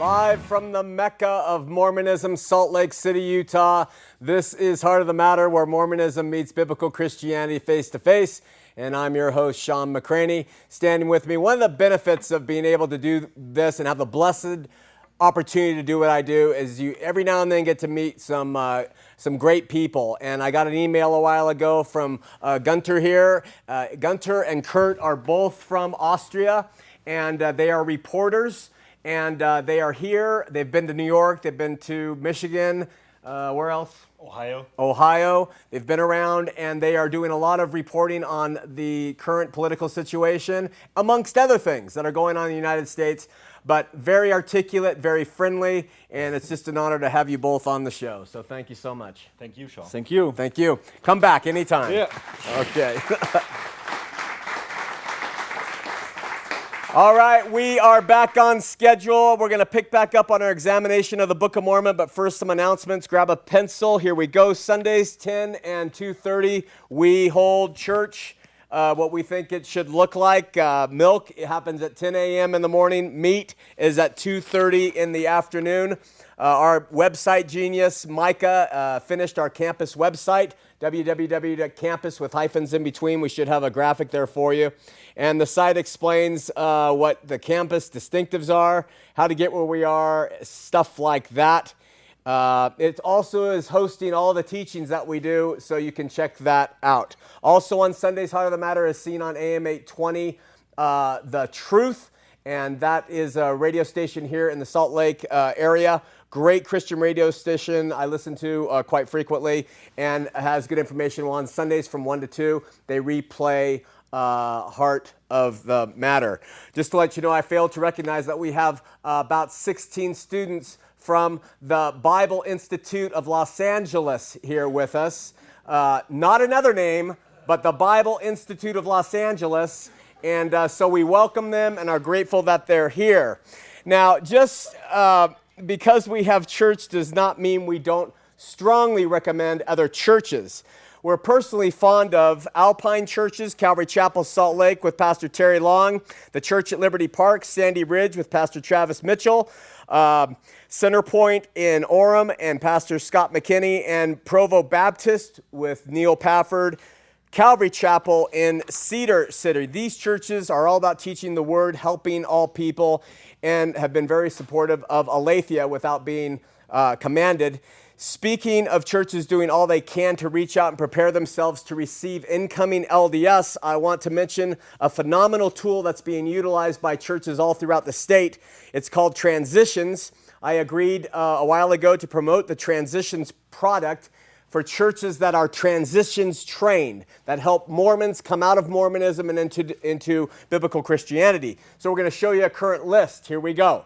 Live from the Mecca of Mormonism, Salt Lake City, Utah. This is Heart of the Matter, where Mormonism meets biblical Christianity face to face. And I'm your host, Shawn McCraney, standing with me. One of the benefits of being able to do this and have the blessed opportunity to do what I do is you every now and then get to meet some uh, some great people. And I got an email a while ago from uh, Gunter here. Uh, Gunter and Kurt are both from Austria, and uh, they are reporters. And uh, they are here. They've been to New York. They've been to Michigan. Uh, where else? Ohio. Ohio. They've been around and they are doing a lot of reporting on the current political situation, amongst other things that are going on in the United States. But very articulate, very friendly, and it's just an honor to have you both on the show. So thank you so much. Thank you, Shawn. Thank you. Thank you. Come back anytime. Yeah. Okay. All right, we are back on schedule. We're going to pick back up on our examination of the Book of Mormon, but first some announcements. Grab a pencil. Here we go. Sundays 10 and 2:30, we hold church. Uh, what we think it should look like. Uh, milk it happens at 10 a.m. in the morning. Meat is at 2:30 in the afternoon. Uh, our website genius Micah uh, finished our campus website www.campus with hyphens in between. We should have a graphic there for you. And the site explains uh, what the campus distinctives are, how to get where we are, stuff like that. Uh, it also is hosting all the teachings that we do, so you can check that out. Also on Sundays, Heart of the Matter is seen on AM 820, uh, The Truth, and that is a radio station here in the Salt Lake uh, area. Great Christian radio station I listen to uh, quite frequently and has good information on Sundays from 1 to 2. They replay uh, Heart of the Matter. Just to let you know, I failed to recognize that we have uh, about 16 students from the Bible Institute of Los Angeles here with us. Uh, not another name, but the Bible Institute of Los Angeles. And uh, so we welcome them and are grateful that they're here. Now, just uh, because we have church does not mean we don't strongly recommend other churches. We're personally fond of Alpine churches, Calvary Chapel, Salt Lake with Pastor Terry Long, the church at Liberty Park, Sandy Ridge with Pastor Travis Mitchell, um, Centerpoint in Orem and Pastor Scott McKinney, and Provo Baptist with Neil Pafford. Calvary Chapel in Cedar City. These churches are all about teaching the word, helping all people, and have been very supportive of Aletheia without being uh, commanded. Speaking of churches doing all they can to reach out and prepare themselves to receive incoming LDS, I want to mention a phenomenal tool that's being utilized by churches all throughout the state. It's called Transitions. I agreed uh, a while ago to promote the Transitions product for churches that are transitions trained, that help Mormons come out of Mormonism and into, into biblical Christianity. So we're going to show you a current list. Here we go.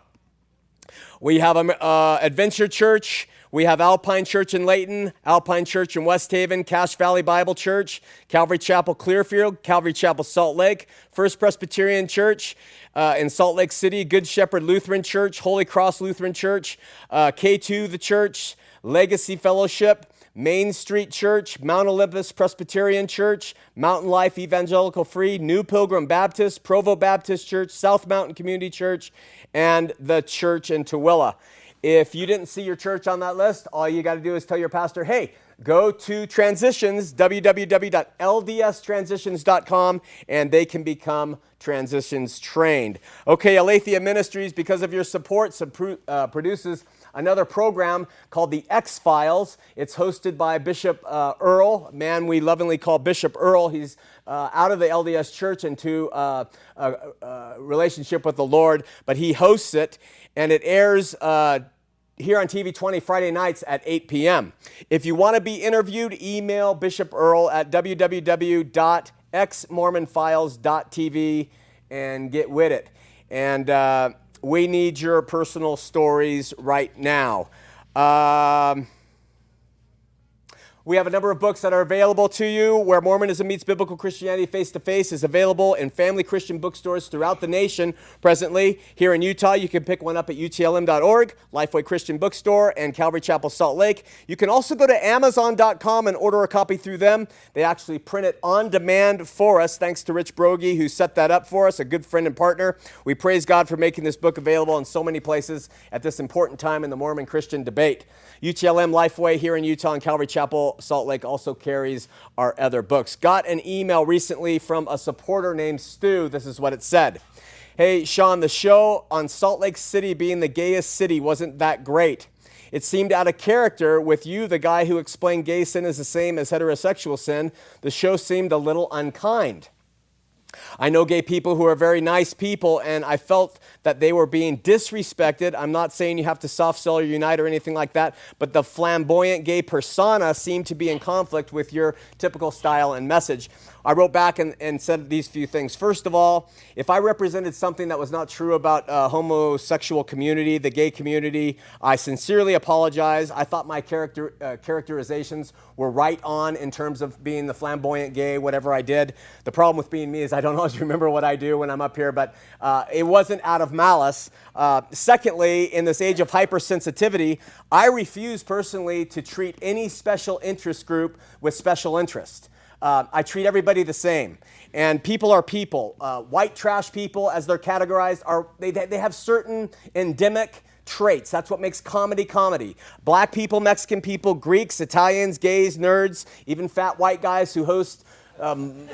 We have uh, Adventure Church. We have Alpine Church in Layton, Alpine Church in West Haven, Cache Valley Bible Church, Calvary Chapel Clearfield, Calvary Chapel Salt Lake, First Presbyterian Church uh, in Salt Lake City, Good Shepherd Lutheran Church, Holy Cross Lutheran Church, uh, K2 the Church, Legacy Fellowship, Main Street Church, Mount Olympus Presbyterian Church, Mountain Life Evangelical Free, New Pilgrim Baptist, Provo Baptist Church, South Mountain Community Church, and the church in Tooele. If you didn't see your church on that list, all you got to do is tell your pastor, hey, go to transitions, www.ldstransitions.com, and they can become transitions trained. Okay, Aletheia Ministries, because of your support, uh, produces another program called the X Files. It's hosted by Bishop uh, Earl, man we lovingly call Bishop Earl. He's uh, out of the LDS church into uh, a, a, relationship with the Lord, but he hosts it, and it airs uh, here on TV 20 Friday nights at 8 p.m. If you want to be interviewed, email Bishop Earl at www.xmormonfiles.tv and get with it. And uh, we need your personal stories right now. Um, We have a number of books that are available to you. Where Mormonism Meets Biblical Christianity Face to Face is available in family Christian bookstores throughout the nation presently. Here in Utah, you can pick one up at utlm.org, Lifeway Christian Bookstore, and Calvary Chapel Salt Lake. You can also go to amazon.com and order a copy through them. They actually print it on demand for us, thanks to Rich Brogy, who set that up for us, a good friend and partner. We praise God for making this book available in so many places at this important time in the Mormon Christian debate. UTLM Lifeway here in Utah and Calvary Chapel, Salt Lake also carries our other books. Got an email recently from a supporter named Stu. This is what it said. Hey, Shawn, the show on Salt Lake City being the gayest city wasn't that great. It seemed out of character with you, the guy who explained gay sin is the same as heterosexual sin. The show seemed a little unkind. I know gay people who are very nice people, and I felt that they were being disrespected. I'm not saying you have to soft sell or unite or anything like that, but the flamboyant gay persona seemed to be in conflict with your typical style and message. I wrote back and, and said these few things. First of all, if I represented something that was not true about uh, homosexual community, the gay community, I sincerely apologize. I thought my character uh, characterizations were right on in terms of being the flamboyant gay, whatever I did. The problem with being me is I don't always remember what I do when I'm up here, but uh, it wasn't out of malice. Uh, secondly, in this age of hypersensitivity, I refuse personally to treat any special interest group with special interest. Uh, I treat everybody the same. And people are people. Uh, white trash people, as they're categorized, are they, they have certain endemic traits. That's what makes comedy comedy. Black people, Mexican people, Greeks, Italians, gays, nerds, even fat white guys who host um,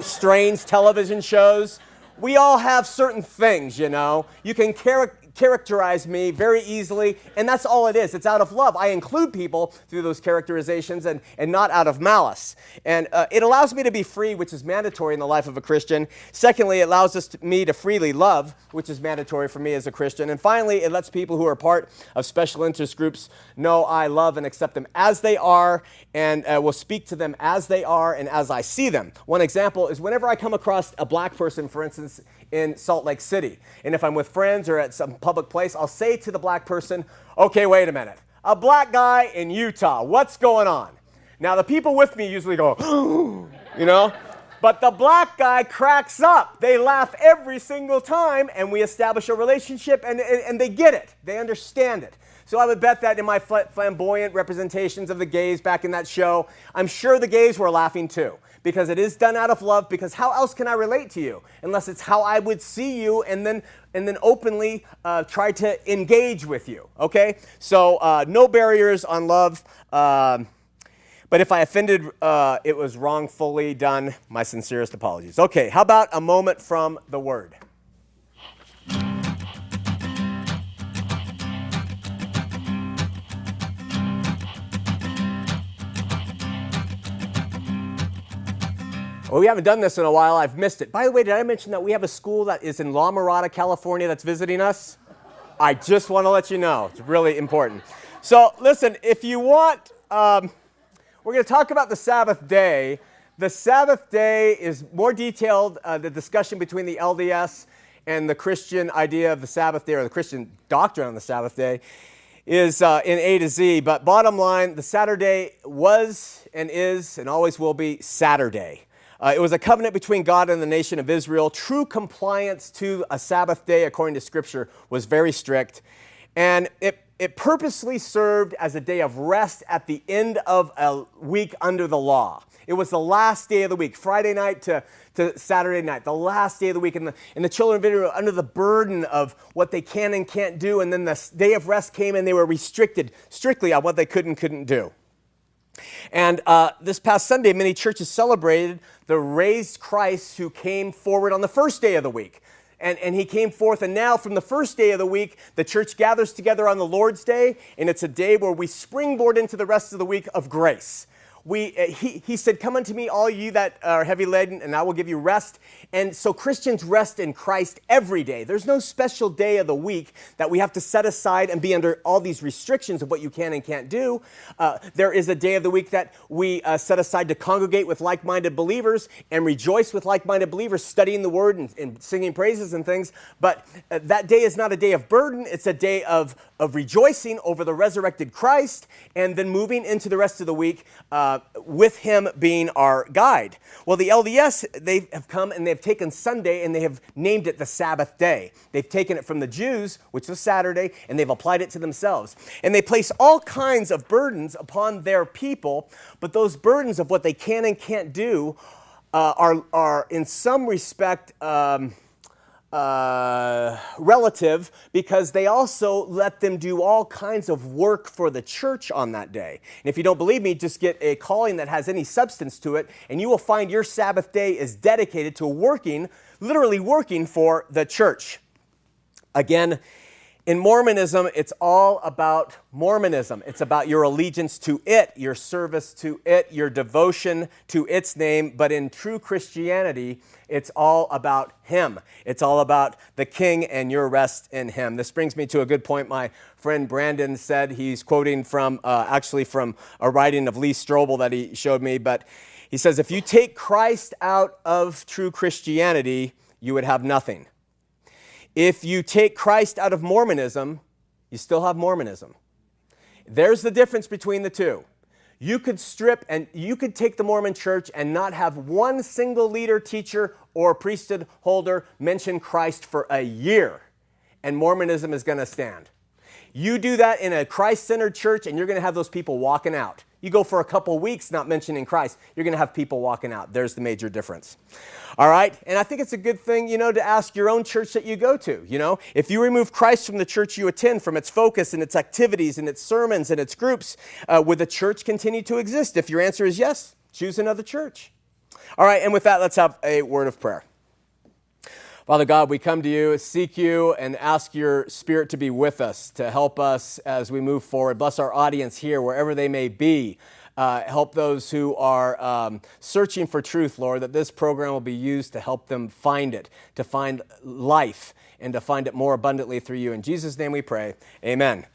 strange television shows. We all have certain things, you know. You can char- characterize me very easily, and that's all it is. It's out of love. I include people through those characterizations and, and not out of malice. And uh, it allows me to be free, which is mandatory in the life of a Christian. Secondly, it allows us to, me to freely love, which is mandatory for me as a Christian. And finally, it lets people who are part of special interest groups know I love and accept them as they are and uh, will speak to them as they are and as I see them. One example is whenever I come across a black person, for instance, in Salt Lake City. And if I'm with friends or at some public place, I'll say to the black person, okay, wait a minute. A black guy in Utah, what's going on? Now, the people with me usually go, you know? But the black guy cracks up. They laugh every single time, and we establish a relationship, and, and, and they get it. They understand it. So I would bet that in my flamboyant representations of the gays back in that show, I'm sure the gays were laughing too because it is done out of love because how else can i relate to you? Unless it's how i would see you and then and then openly uh, try to engage with you okay? So uh, no barriers on love. Uh, but if i offended uh, it was wrongfully done my sincerest apologies. Okay how about a moment from the word Well, we haven't done this in a while. I've missed it. By the way, did I mention that we have a school that is in La Mirada, California that's visiting us? I just want to let you know. It's really important. So, listen, if you want, um, we're going to talk about the Sabbath day. The Sabbath day is more detailed, uh, the discussion between the LDS and the Christian idea of the Sabbath day, or the Christian doctrine on the Sabbath day, is uh, in A to Z. But bottom line, the Saturday was and is and always will be Saturday. Uh, it was a covenant between God and the nation of Israel. True compliance to a Sabbath day, according to Scripture, was very strict. And it, it purposely served as a day of rest at the end of a week under the law. It was the last day of the week, Friday night to, to Saturday night, the last day of the week. And the, and the children of Israel were under the burden of what they can and can't do. And then the day of rest came and they were restricted strictly on what they could and couldn't do. And uh, this past Sunday, many churches celebrated the raised Christ who came forward on the first day of the week. And, and he came forth, and now from the first day of the week, the church gathers together on the Lord's Day, and it's a day where we springboard into the rest of the week of grace we, uh, he, he said, Come unto me, all you that are heavy laden, and I will give you rest. And so Christians rest in Christ every day. There's no special day of the week that we have to set aside and be under all these restrictions of what you can and can't do. Uh, there is a day of the week that we uh, set aside to congregate with like minded believers and rejoice with like minded believers, studying the word and, and, singing praises and things. But uh, that day is not a day of burden, it's a day of, of rejoicing over the resurrected Christ and then moving into the rest of the week with Him being our guide. Well, the LDS, they have come and they've taken Sunday and they have named it the Sabbath day. They've taken it from the Jews, which was Saturday, and they've applied it to themselves. And they place all kinds of burdens upon their people, but those burdens of what they can and can't do uh, are, are, in some respect, um, uh, relative because they also let them do all kinds of work for the church on that day. And if you don't believe me, just get a calling that has any substance to it, and you will find your Sabbath day is dedicated to working, literally working for the church. Again, in Mormonism, it's all about Mormonism. It's about your allegiance to it, your service to it, your devotion to its name. But in true Christianity, it's all about Him. It's all about the King and your rest in Him. This brings me to a good point. My friend Brandon said he's quoting from, uh, actually, from a writing of Lee Strobel that he showed me. But he says, if you take Christ out of true Christianity, you would have nothing. If you take Christ out of Mormonism, you still have Mormonism. There's the difference between the two. You could strip and you could take the Mormon church and not have one single leader, teacher, or priesthood holder mention Christ for a year, and Mormonism is going to stand. You do that in a Christ centered church, and you're going to have those people walking out. You go for a couple weeks not mentioning Christ, you're going to have people walking out. There's the major difference. All right? And I think it's a good thing, you know, to ask your own church that you go to. You know, if you remove Christ from the church you attend, from its focus and its activities and its sermons and its groups, uh, would the church continue to exist? If your answer is yes, choose another church. All right, and with that, let's have a word of prayer. Father God, we come to you, seek you, and ask your Spirit to be with us, to help us as we move forward. Bless our audience here, wherever they may be. Uh, help those who are um, searching for truth, Lord, that this program will be used to help them find it, to find life, and to find it more abundantly through you. In Jesus' name we pray. Amen.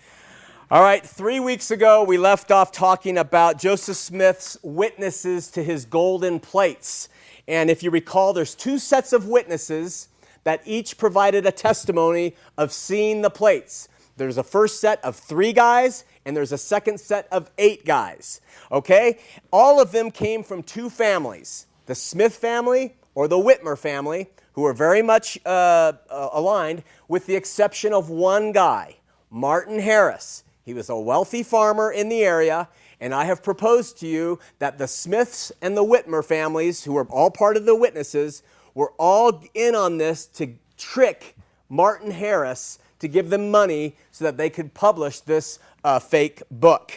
All right, three weeks ago, we left off talking about Joseph Smith's witnesses to his golden plates. And if you recall, there's two sets of witnesses that each provided a testimony of seeing the plates. There's a first set of three guys, and there's a second set of eight guys. Okay? All of them came from two families the Smith family or the Whitmer family, who are very much uh, uh, aligned, with the exception of one guy, Martin Harris. He was a wealthy farmer in the area, and I have proposed to you that the Smiths and the Whitmer families, who are all part of the witnesses, were all in on this to trick Martin Harris to give them money so that they could publish this uh, fake book.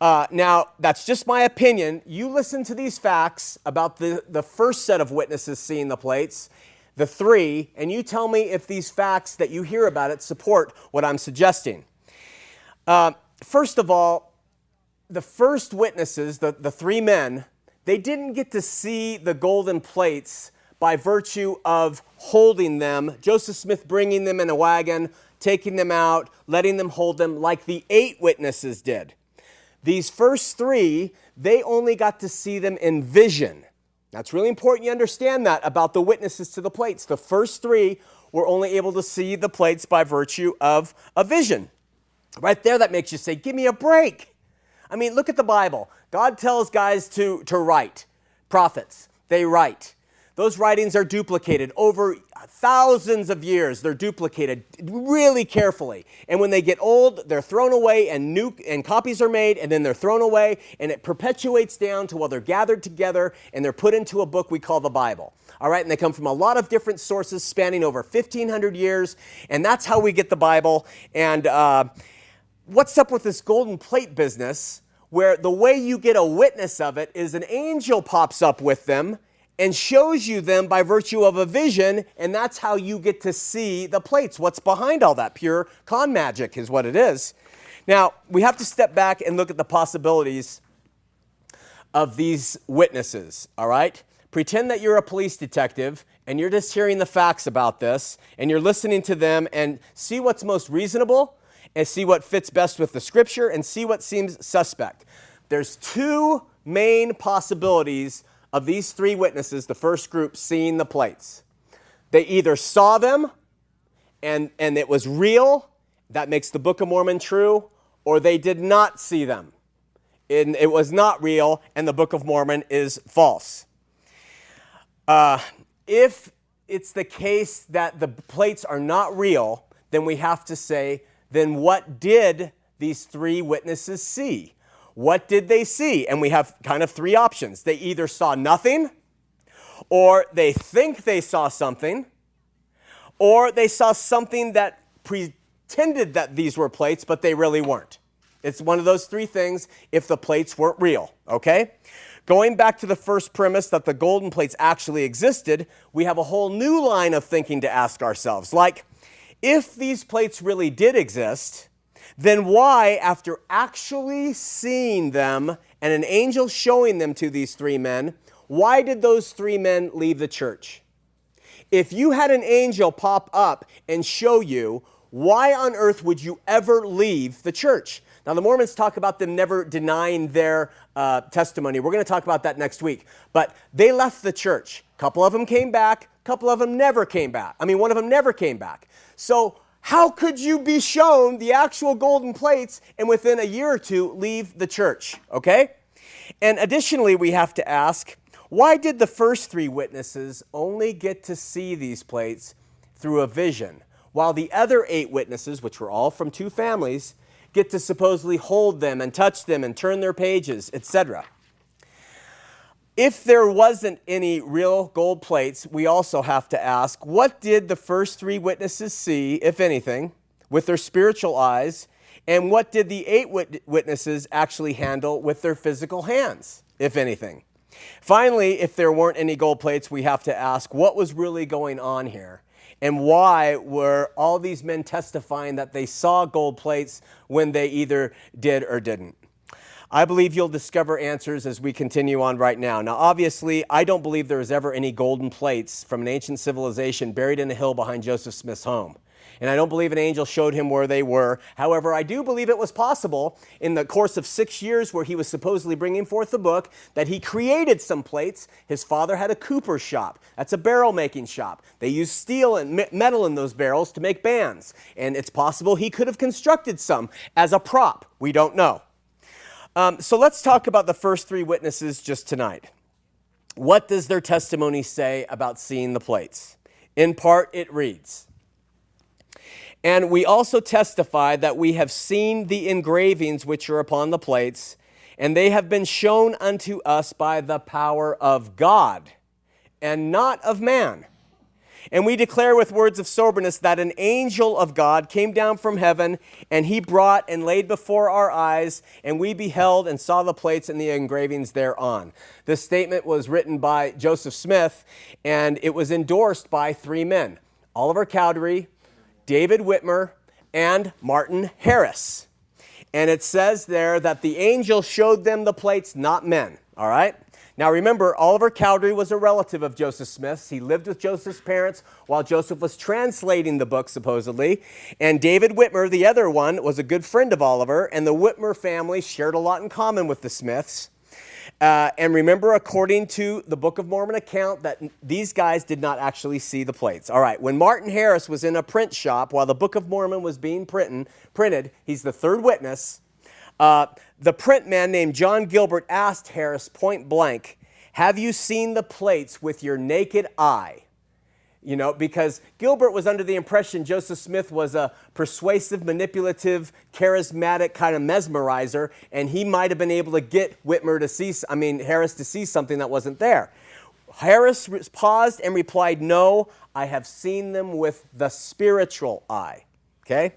Uh, now, that's just my opinion. You listen to these facts about the, the first set of witnesses seeing the plates, the three, and you tell me if these facts that you hear about it support what I'm suggesting. Uh, first of all, the first witnesses, the, the three men, they didn't get to see the golden plates by virtue of holding them, Joseph Smith bringing them in a wagon, taking them out, letting them hold them like the eight witnesses did. These first three, they only got to see them in vision. That's really important you understand that about the witnesses to the plates. The first three were only able to see the plates by virtue of a vision. Right there, that makes you say, Give me a break. I mean, look at the Bible. God tells guys to, to write, prophets, they write. Those writings are duplicated over thousands of years. They're duplicated really carefully. And when they get old, they're thrown away and new and copies are made and then they're thrown away and it perpetuates down to while they're gathered together and they're put into a book we call the Bible. All right, and they come from a lot of different sources spanning over 1,500 years, and that's how we get the Bible. And uh, what's up with this golden plate business where the way you get a witness of it is an angel pops up with them and shows you them by virtue of a vision, and that's how you get to see the plates. What's behind all that? Pure con magic is what it is. Now, we have to step back and look at the possibilities of these witnesses, all right? Pretend that you're a police detective and you're just hearing the facts about this and you're listening to them and see what's most reasonable and see what fits best with the scripture and see what seems suspect. There's two main possibilities of these three witnesses, the first group, seeing the plates. They either saw them and, and it was real, that makes the Book of Mormon true, or they did not see them. And it was not real, and the Book of Mormon is false. Uh, if it's the case that the plates are not real, then we have to say, then what did these three witnesses see? What did they see? And we have kind of three options. They either saw nothing, or they think they saw something, or they saw something that pretended that these were plates, but they really weren't. It's one of those three things if the plates weren't real, okay? Going back to the first premise that the golden plates actually existed, we have a whole new line of thinking to ask ourselves. Like, if these plates really did exist, then why, after actually seeing them and an angel showing them to these three men, why did those three men leave the church? If you had an angel pop up and show you, why on earth would you ever leave the church? Now, the Mormons talk about them never denying their uh, testimony. We're going to talk about that next week. But they left the church. A couple of them came back, a couple of them never came back. I mean, one of them never came back. So, how could you be shown the actual golden plates and within a year or two leave the church? Okay? And additionally, we have to ask why did the first three witnesses only get to see these plates through a vision, while the other eight witnesses, which were all from two families, get to supposedly hold them and touch them and turn their pages, etc.? If there wasn't any real gold plates, we also have to ask what did the first three witnesses see, if anything, with their spiritual eyes, and what did the eight wit- witnesses actually handle with their physical hands, if anything? Finally, if there weren't any gold plates, we have to ask what was really going on here? And why were all these men testifying that they saw gold plates when they either did or didn't? I believe you'll discover answers as we continue on right now. Now, obviously, I don't believe there was ever any golden plates from an ancient civilization buried in a hill behind Joseph Smith's home. And I don't believe an angel showed him where they were. However, I do believe it was possible in the course of six years where he was supposedly bringing forth the book that he created some plates. His father had a cooper shop. That's a barrel making shop. They used steel and metal in those barrels to make bands. And it's possible he could have constructed some as a prop. We don't know. Um, so let's talk about the first three witnesses just tonight. What does their testimony say about seeing the plates? In part, it reads, and we also testify that we have seen the engravings which are upon the plates, and they have been shown unto us by the power of God, and not of man. And we declare with words of soberness that an angel of God came down from heaven, and he brought and laid before our eyes, and we beheld and saw the plates and the engravings thereon. This statement was written by Joseph Smith, and it was endorsed by three men Oliver Cowdery, David Whitmer, and Martin Harris. And it says there that the angel showed them the plates, not men. All right? Now remember, Oliver Cowdery was a relative of Joseph Smith's. He lived with Joseph's parents while Joseph was translating the book, supposedly. And David Whitmer, the other one, was a good friend of Oliver, and the Whitmer family shared a lot in common with the Smiths. Uh, and remember, according to the Book of Mormon account, that these guys did not actually see the plates. All right, when Martin Harris was in a print shop while the Book of Mormon was being printed, printed he's the third witness. Uh, the print man named John Gilbert asked Harris point blank, Have you seen the plates with your naked eye? You know, because Gilbert was under the impression Joseph Smith was a persuasive, manipulative, charismatic kind of mesmerizer, and he might have been able to get Whitmer to see, I mean, Harris to see something that wasn't there. Harris paused and replied, No, I have seen them with the spiritual eye. Okay?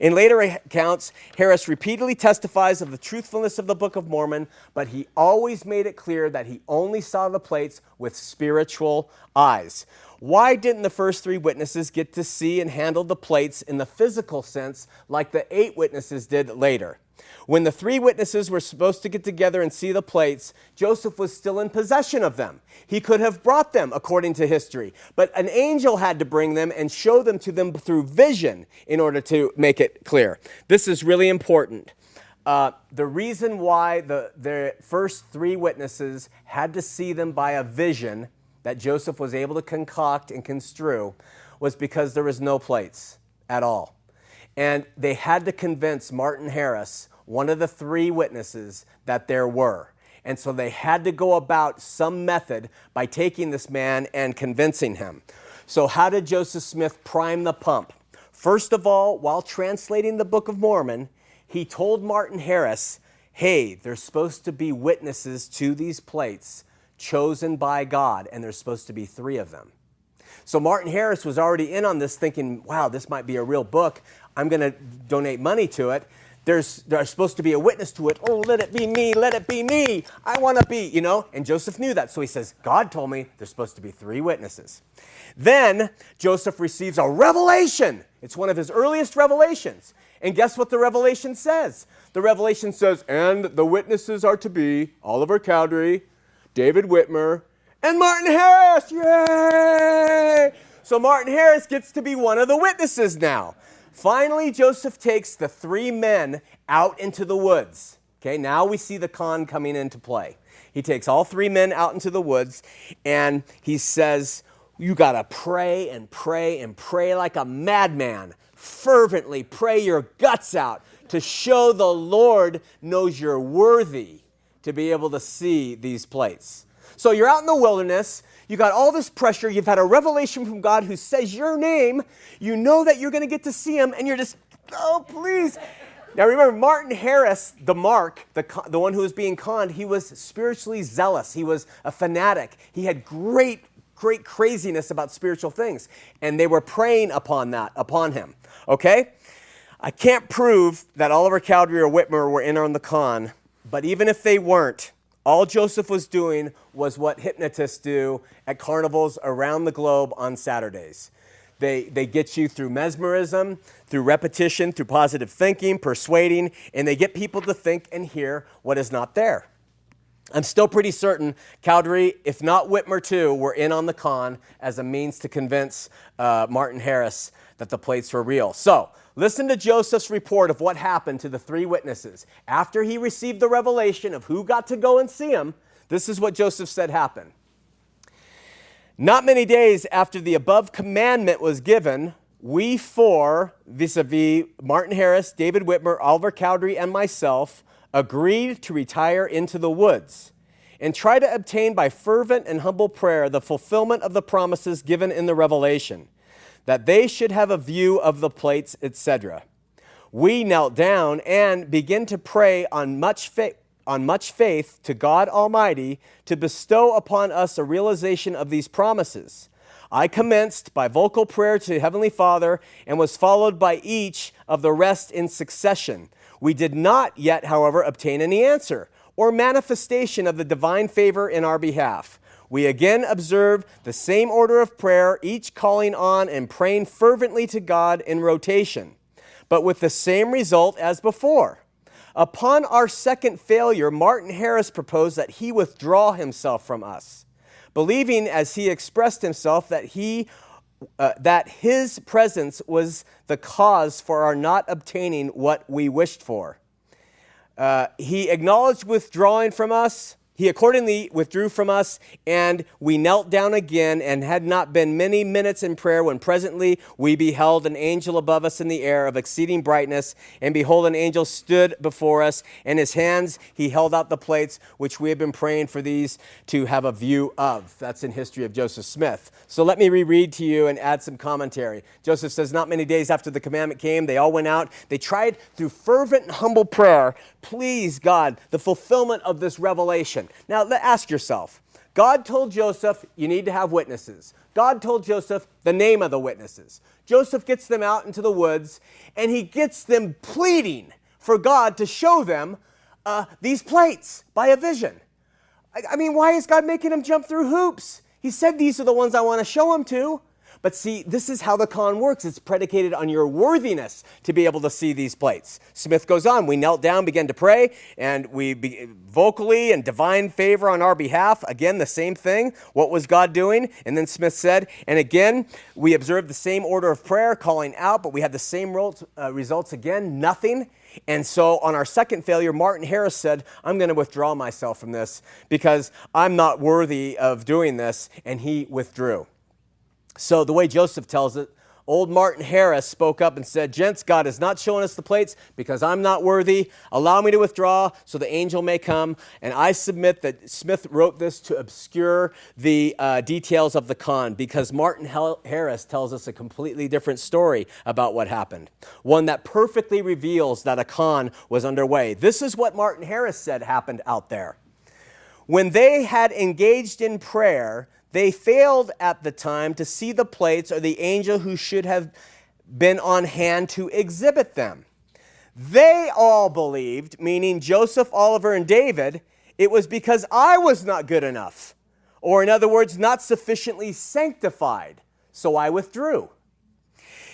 In later accounts, Harris repeatedly testifies of the truthfulness of the Book of Mormon, but he always made it clear that he only saw the plates with spiritual eyes. Why didn't the first three witnesses get to see and handle the plates in the physical sense like the eight witnesses did later? When the three witnesses were supposed to get together and see the plates, Joseph was still in possession of them. He could have brought them, according to history, but an angel had to bring them and show them to them through vision in order to make it clear. This is really important. Uh, the reason why the, the first three witnesses had to see them by a vision that Joseph was able to concoct and construe was because there was no plates at all. And they had to convince Martin Harris one of the three witnesses that there were. And so they had to go about some method by taking this man and convincing him. So, how did Joseph Smith prime the pump? First of all, while translating the Book of Mormon, he told Martin Harris, hey, there's supposed to be witnesses to these plates chosen by God, and there's supposed to be three of them. So Martin Harris was already in on this, thinking, wow, this might be a real book. I'm going to donate money to it there's, there's supposed to be a witness to it. Oh, let it be me, let it be me. I want to be, you know? And Joseph knew that. So he says, God told me there's supposed to be three witnesses. Then Joseph receives a revelation. It's one of his earliest revelations. And guess what the revelation says? The revelation says, and the witnesses are to be Oliver Cowdery, David Whitmer, and Martin Harris. Yay! So Martin Harris gets to be one of the witnesses now. Finally, Joseph takes the three men out into the woods. Okay, now we see the con coming into play. He takes all three men out into the woods and he says, You got to pray and pray and pray like a madman. Fervently pray your guts out to show the Lord knows you're worthy to be able to see these plates. So you're out in the wilderness, you got all this pressure. You've had a revelation from God who says your name. You know that you're going to get to see him, and you're just, oh, please. Now remember, Martin Harris, the Mark, the, the one who was being conned, he was spiritually zealous. He was a fanatic. He had great, great craziness about spiritual things. And they were preying upon that, upon him. Okay? I can't prove that Oliver Cowdery or Whitmer were in on the con, but even if they weren't, all Joseph was doing was what hypnotists do at carnivals around the globe on Saturdays. They, they get you through mesmerism, through repetition, through positive thinking, persuading, and they get people to think and hear what is not there. I'm still pretty certain Cowdery, if not Whitmer too, were in on the con as a means to convince uh, Martin Harris that the plates were real. So Listen to Joseph's report of what happened to the three witnesses. After he received the revelation of who got to go and see him, this is what Joseph said happened. Not many days after the above commandment was given, we four, vis a vis Martin Harris, David Whitmer, Oliver Cowdery, and myself, agreed to retire into the woods and try to obtain by fervent and humble prayer the fulfillment of the promises given in the revelation that they should have a view of the plates, etc. We knelt down and began to pray on much faith on much faith to God Almighty to bestow upon us a realization of these promises. I commenced by vocal prayer to Heavenly Father and was followed by each of the rest in succession. We did not yet, however, obtain any answer or manifestation of the divine favor in our behalf we again observe the same order of prayer, each calling on and praying fervently to God in rotation, but with the same result as before. Upon our second failure, Martin Harris proposed that he withdraw himself from us, believing, as he expressed himself, that he uh, that his presence was the cause for our not obtaining what we wished for. Uh, he acknowledged withdrawing from us, he accordingly withdrew from us, and we knelt down again, and had not been many minutes in prayer when presently we beheld an angel above us in the air of exceeding brightness. And behold, an angel stood before us, and his hands he held out the plates which we had been praying for these to have a view of. That's in history of Joseph Smith. So let me reread to you and add some commentary. Joseph says, Not many days after the commandment came, they all went out. They tried through fervent and humble prayer, please God, the fulfillment of this revelation. Now, ask yourself God told Joseph, you need to have witnesses. God told Joseph the name of the witnesses. Joseph gets them out into the woods and he gets them pleading for God to show them uh, these plates by a vision. I, I mean, why is God making them jump through hoops? He said these are the ones I want to show him to. But see, this is how the con works. It's predicated on your worthiness to be able to see these plates. Smith goes on, we knelt down, began to pray, and we be, vocally and divine favor on our behalf. Again, the same thing. What was God doing? And then Smith said, and again, we observed the same order of prayer, calling out, but we had the same results, uh, results again, nothing. And so on our second failure, Martin Harris said, I'm going to withdraw myself from this because I'm not worthy of doing this. And he withdrew. So the way Joseph tells it, Old Martin Harris spoke up and said, Gents, God is not showing us the plates because I'm not worthy. Allow me to withdraw so the angel may come. And I submit that Smith wrote this to obscure the uh, details of the con because Martin Harris tells us a completely different story about what happened, one that perfectly reveals that a con was underway. This is what Martin Harris said happened out there. When they had engaged in prayer, they failed at the time to see the plates or the angel who should have been on hand to exhibit them. They all believed, meaning Joseph, Oliver, and David, it was because I was not good enough, or in other words, not sufficiently sanctified, so I withdrew.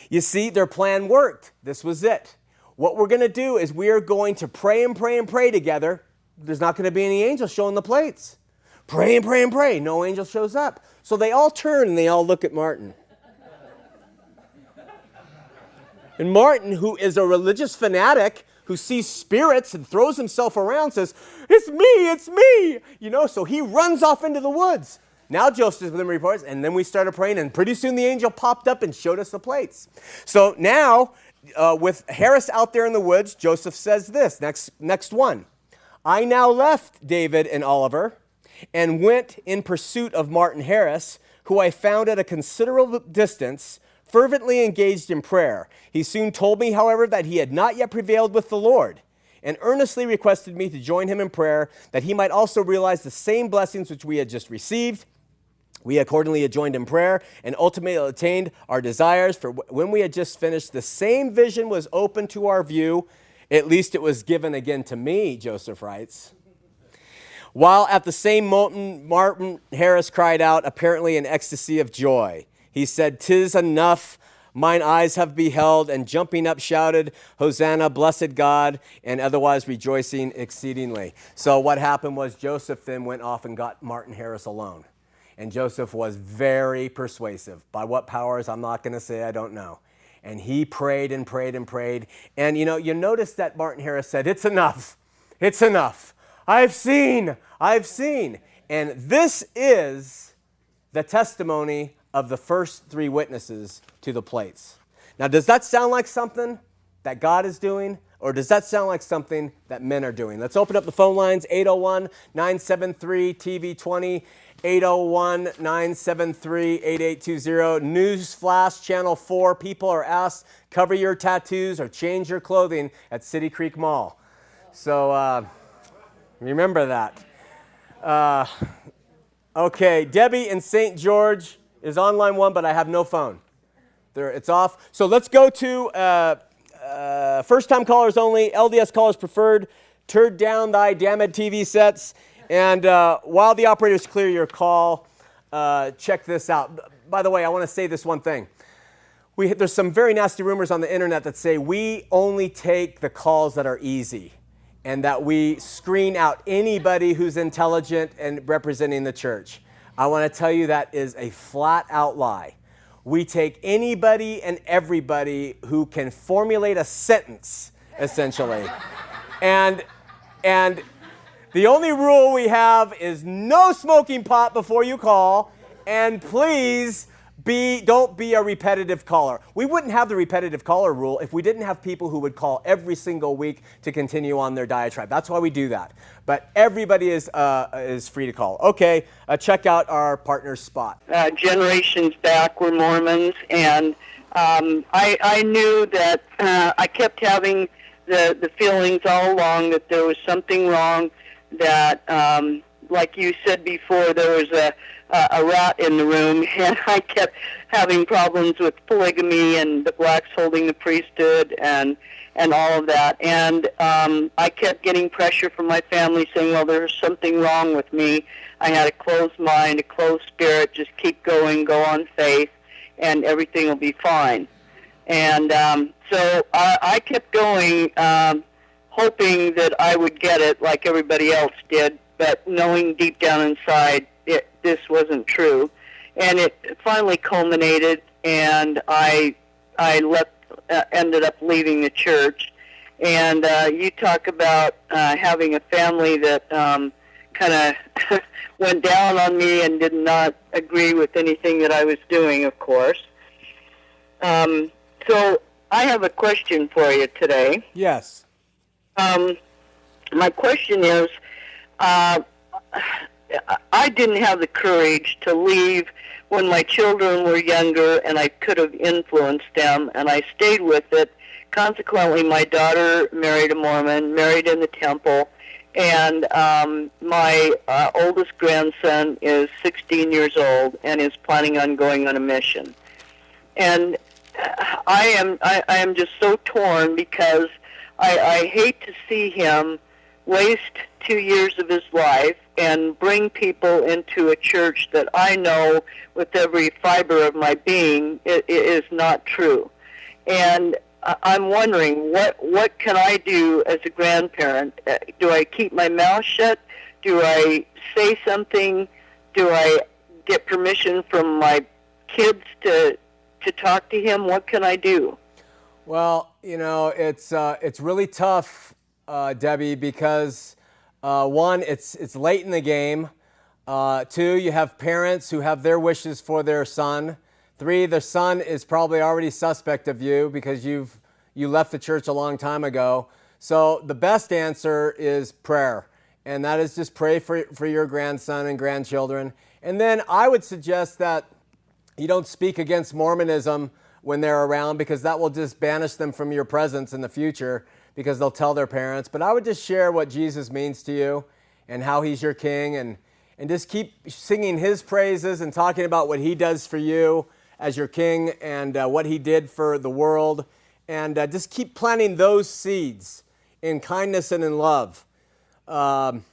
You see, their plan worked. This was it. What we're going to do is we are going to pray and pray and pray together. There's not going to be any angels showing the plates. Pray and pray and pray. No angel shows up. So they all turn and they all look at Martin. And Martin, who is a religious fanatic, who sees spirits and throws himself around, says, It's me, it's me. You know, so he runs off into the woods. Now Joseph then reports, and then we started praying, and pretty soon the angel popped up and showed us the plates. So now, uh, with Harris out there in the woods, Joseph says this next, next one. I now left David and Oliver and went in pursuit of Martin Harris, who I found at a considerable distance, fervently engaged in prayer. He soon told me, however, that he had not yet prevailed with the Lord, and earnestly requested me to join him in prayer that he might also realize the same blessings which we had just received. We accordingly joined in prayer and ultimately attained our desires. For when we had just finished, the same vision was open to our view. At least it was given again to me, Joseph writes. While at the same moment, Martin Harris cried out, apparently in ecstasy of joy. He said, Tis enough, mine eyes have beheld, and jumping up shouted, Hosanna, blessed God, and otherwise rejoicing exceedingly. So what happened was Joseph then went off and got Martin Harris alone. And Joseph was very persuasive. By what powers, I'm not going to say, I don't know. And he prayed and prayed and prayed. And you know, you notice that Martin Harris said, It's enough. It's enough. I've seen, I've seen. And this is the testimony of the first three witnesses to the plates. Now, does that sound like something that God is doing? Or does that sound like something that men are doing? Let's open up the phone lines 801 973 TV20, 801 973 8820. News Flash Channel 4. People are asked cover your tattoos or change your clothing at City Creek Mall. So, uh, Remember that. Uh, okay, Debbie in St. George is on line one, but I have no phone. There, it's off. So let's go to uh, uh, first time callers only, LDS callers preferred. Turn down thy damned TV sets. And uh, while the operators clear your call, uh, check this out. By the way, I want to say this one thing. We, there's some very nasty rumors on the internet that say we only take the calls that are easy and that we screen out anybody who's intelligent and representing the church. I want to tell you that is a flat out lie. We take anybody and everybody who can formulate a sentence, essentially. and, and the only rule we have is no smoking pot before you call, and please be, don't be a repetitive caller. We wouldn't have the repetitive caller rule if we didn't have people who would call every single week to continue on their diatribe. That's why we do that. But everybody is, uh, is free to call. Okay, uh, check out our partner spot. Uh, generations back were Mormons, and um, I, I knew that uh, I kept having the, the feelings all along that there was something wrong, that, um, like you said before, there was a uh, a rat in the room, and I kept having problems with polygamy and the blacks holding the priesthood and and all of that. And um, I kept getting pressure from my family saying, "Well, there's something wrong with me." I had a closed mind, a closed spirit. Just keep going, go on faith. and everything will be fine. And um, so I, I kept going, um, hoping that I would get it like everybody else did, but knowing deep down inside this wasn't true. And it finally culminated, and I I left, uh, ended up leaving the church. And uh, you talk about uh, having a family that um, kind of went down on me and did not agree with anything that I was doing, of course. Um, so I have a question for you today. Yes. Um, my question is, uh, I didn't have the courage to leave when my children were younger, and I could have influenced them, and I stayed with it. Consequently, my daughter married a Mormon, married in the temple, and um, my uh, oldest grandson is 16 years old and is planning on going on a mission. And I am I, I am just so torn because I, I hate to see him waste two years of his life and bring people into a church that I know with every fiber of my being it, it is not true. And I'm wondering what what can I do as a grandparent? Uh, do I keep my mouth shut? Do I say something? Do I get permission from my kids to to talk to him? What can I do? Well, you know, it's uh, it's really tough, uh, Debbie, because uh, one, it's it's late in the game. Uh, two, you have parents who have their wishes for their son. Three, the son is probably already suspect of you because you've you left the church a long time ago. So the best answer is prayer, and that is just pray for for your grandson and grandchildren. And then I would suggest that you don't speak against Mormonism when they're around because that will just banish them from your presence in the future because they'll tell their parents. But I would just share what Jesus means to you and how he's your king and, and just keep singing his praises and talking about what he does for you as your king and uh, what he did for the world. And uh, just keep planting those seeds in kindness and in love. Um,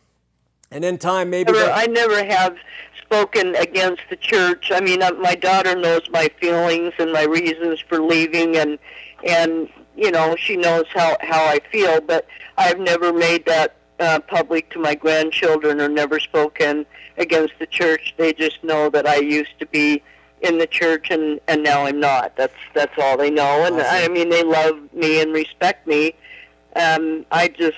and in time, maybe. Never, I never have spoken against the church. I mean, uh, my daughter knows my feelings and my reasons for leaving, and and you know she knows how how I feel. But I've never made that uh, public to my grandchildren or never spoken against the church. They just know that I used to be in the church and and now I'm not. That's that's all they know. And Awesome. I mean, they love me and respect me. Um, I just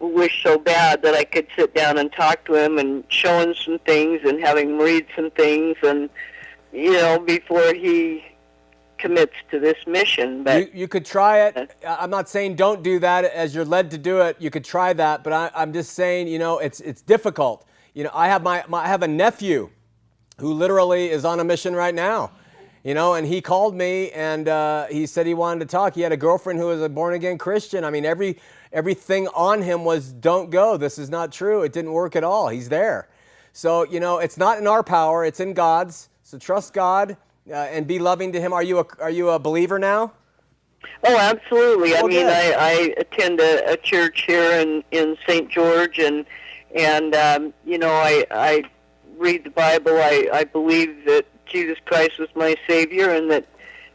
wish so bad that I could sit down and talk to him and show him some things and have him read some things and you know before he commits to this mission. But You, you could try it. I'm not saying don't do that as you're led to do it. You could try that, but I, I'm just saying, you know, it's it's difficult. You know, I have my, my I have a nephew who literally is on a mission right now. You know, and he called me and uh, he said he wanted to talk. He had a girlfriend who was a born again Christian. I mean, every everything on him was don't go. This is not true. It didn't work at all. He's there. So you know, it's not in our power. It's in God's. So trust God uh, and be loving to Him. Are you a are you a believer now? oh, absolutely. I mean. I, I attend a, a church here in in St. George, and and um, you know, I I read the Bible. I I believe that Jesus Christ was my Savior, and that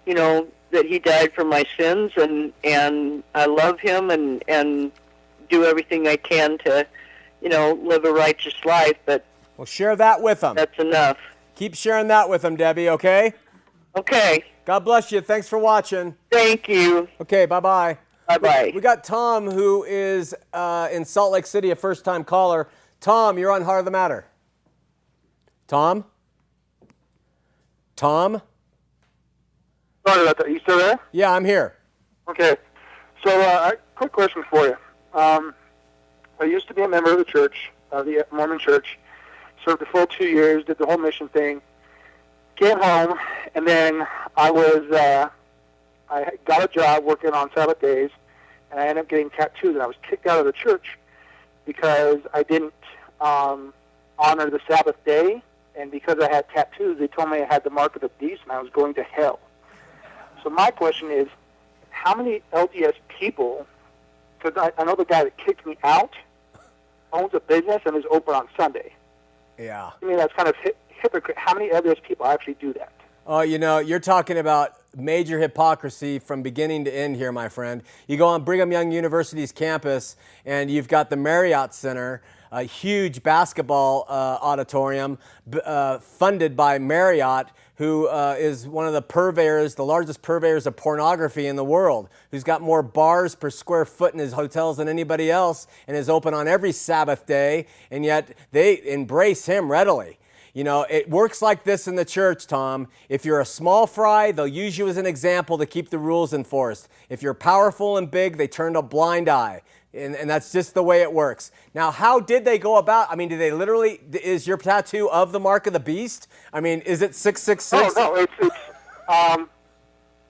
you know that He died for my sins, and and I love Him, and and do everything I can to, you know, live a righteous life. But Well, share that with them. that's enough. Keep sharing that with them, Debbie. Okay. Okay. God bless you. Thanks for watching. Thank you. Okay. Bye bye. Bye bye. We got Tom, who is uh, in Salt Lake City, a first time caller. Tom, you're on Heart of the Matter. Tom? Tom? Sorry about that. You still there? Yeah, I'm here. Okay. So, uh, quick question for you. Um, I used to be a member of the church, uh, the Mormon church. Served the full two years, did the whole mission thing. Came home, and then I was, uh, I got a job working on Sabbath days, and I ended up getting tattooed, and I was kicked out of the church because I didn't um, honor the Sabbath day, and because I had tattoos, they told me I had the mark of the beast, and I was going to hell. So my question is, how many LDS people? Because I, I know the guy that kicked me out owns a business and is open on Sunday. Yeah. I mean, that's kind of hypocrite. How many LDS people actually do that? Oh, you know, you're talking about major hypocrisy from beginning to end here, my friend. You go on Brigham Young University's campus, and you've got the Marriott Center, a huge basketball uh, auditorium uh, funded by Marriott, who uh, is one of the purveyors, the largest purveyors of pornography in the world, who's got more bars per square foot in his hotels than anybody else, and is open on every Sabbath day, and yet they embrace him readily. You know, it works like this in the church, Tom. If you're a small fry, they'll use you as an example to keep the rules enforced. If you're powerful and big, they turn a blind eye. And, and, that's just the way it works. Now, how did they go about? I mean, did they literally? Is your tattoo of the mark of the beast? I mean, is it six six six? Oh no, it's it's um,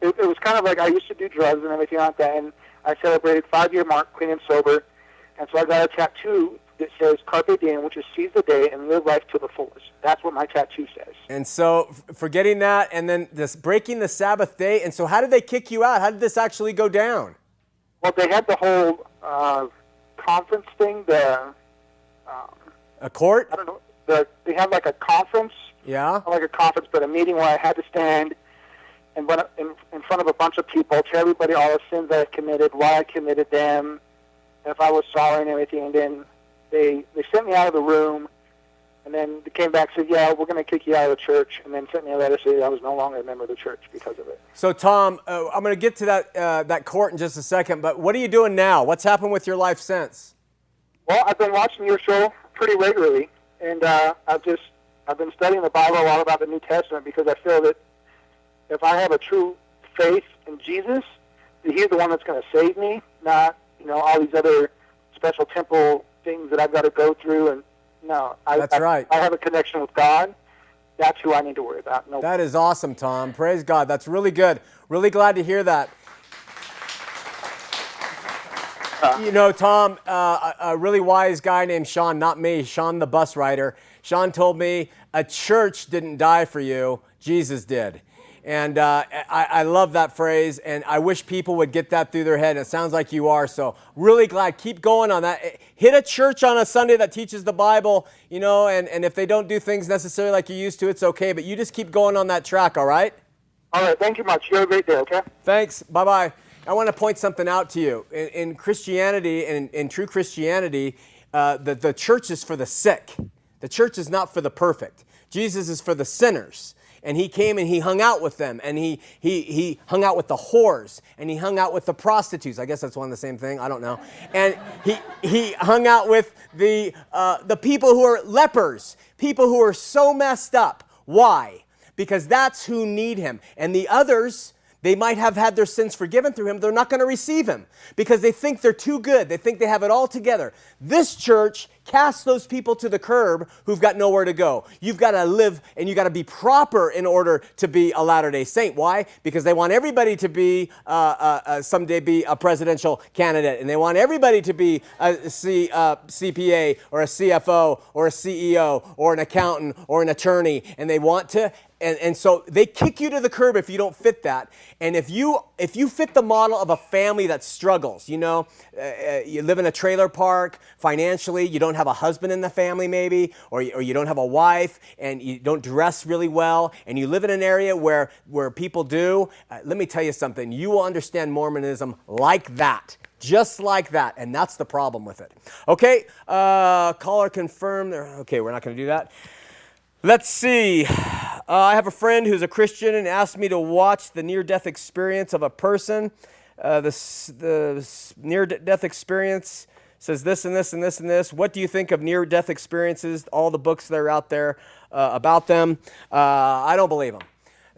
it, it was kind of like I used to do drugs and everything like that, and I celebrated five year mark clean and sober, and so I got a tattoo that says "Carpe Diem," which is seize the day and live life to the fullest. That's what my tattoo says. And so, forgetting that, and then this breaking the Sabbath day. And so, how did they kick you out? How did this actually go down? Well, they had the whole uh, conference thing. The um, a court? I don't know. The, they had like a conference. Yeah. Not like a conference, but a meeting where I had to stand in, in, in front of a bunch of people, tell everybody all the sins I committed, why I committed them, if I was sorry and everything. And then they they sent me out of the room and then they came back and said, "Yeah, we're going to kick you out of the church," and then sent me a letter saying I was no longer a member of the church because of it. So, Tom, uh, I'm going to get to that uh, that court in just a second. But what are you doing now? What's happened with your life since? Well, I've been watching your show pretty regularly, and uh, I've just I've been studying the Bible a lot about the New Testament because I feel that if I have a true faith in Jesus, that He's the one that's going to save me, not you know all these other special temple things that I've got to go through and no, I, that's I, right. I have a connection with God. That's who I need to worry about. No. That is awesome, Tom. Praise God. That's really good. Really glad to hear that. you know, Tom, uh, a, a really wise guy named Sean, not me, Sean the bus rider. Sean told me a church didn't die for you, Jesus did. And uh, I, I, love that phrase, and I wish people would get that through their head. And it sounds like you are. So, really glad. Keep going on that. Hit a church on a Sunday that teaches the Bible, you know, and, and if they don't do things necessarily like you used to, it's okay. But you just keep going on that track, all right? All right. Thank you much. You have a great day, okay? Thanks. Bye bye. I want to point something out to you. In, in Christianity, in, in true Christianity, uh, the, the church is for the sick, the church is not for the perfect. Jesus is for the sinners and he came and he hung out with them. And he, he, he hung out with the whores. And he hung out with the prostitutes. I guess that's one of the same thing. I don't know. And he, he hung out with the, uh, the people who are lepers. People who are so messed up. Why? Because that's who need him. And the others they might have had their sins forgiven through him. They're not going to receive him because they think they're too good. They think they have it all together. This church casts those people to the curb who've got nowhere to go. You've got to live and you've got to be proper in order to be a Latter day Saint. Why? Because they want everybody to be uh, uh, uh, someday be a presidential candidate and they want everybody to be a C, uh, CPA or a CFO or a CEO or an accountant or an attorney and they want to and, and so they kick you to the curb if you don't fit that. And if you if you fit the model of a family that struggles, you know, uh, uh, you live in a trailer park financially, you don't have a husband in the family maybe, or, or you don't have a wife, and you don't dress really well, and you live in an area where where people do. Uh, let me tell you something. You will understand Mormonism like that just like that. And that's the problem with it. Okay, uh, caller confirmed. Okay, we're not going to do that. Let's see. Uh, I have a friend who's a Christian and asked me to watch the near death experience of a person. Uh, the the near death experience says this and this and this and this. What do you think of near death experiences? All the books that are out there uh, about them. Uh, I don't believe them.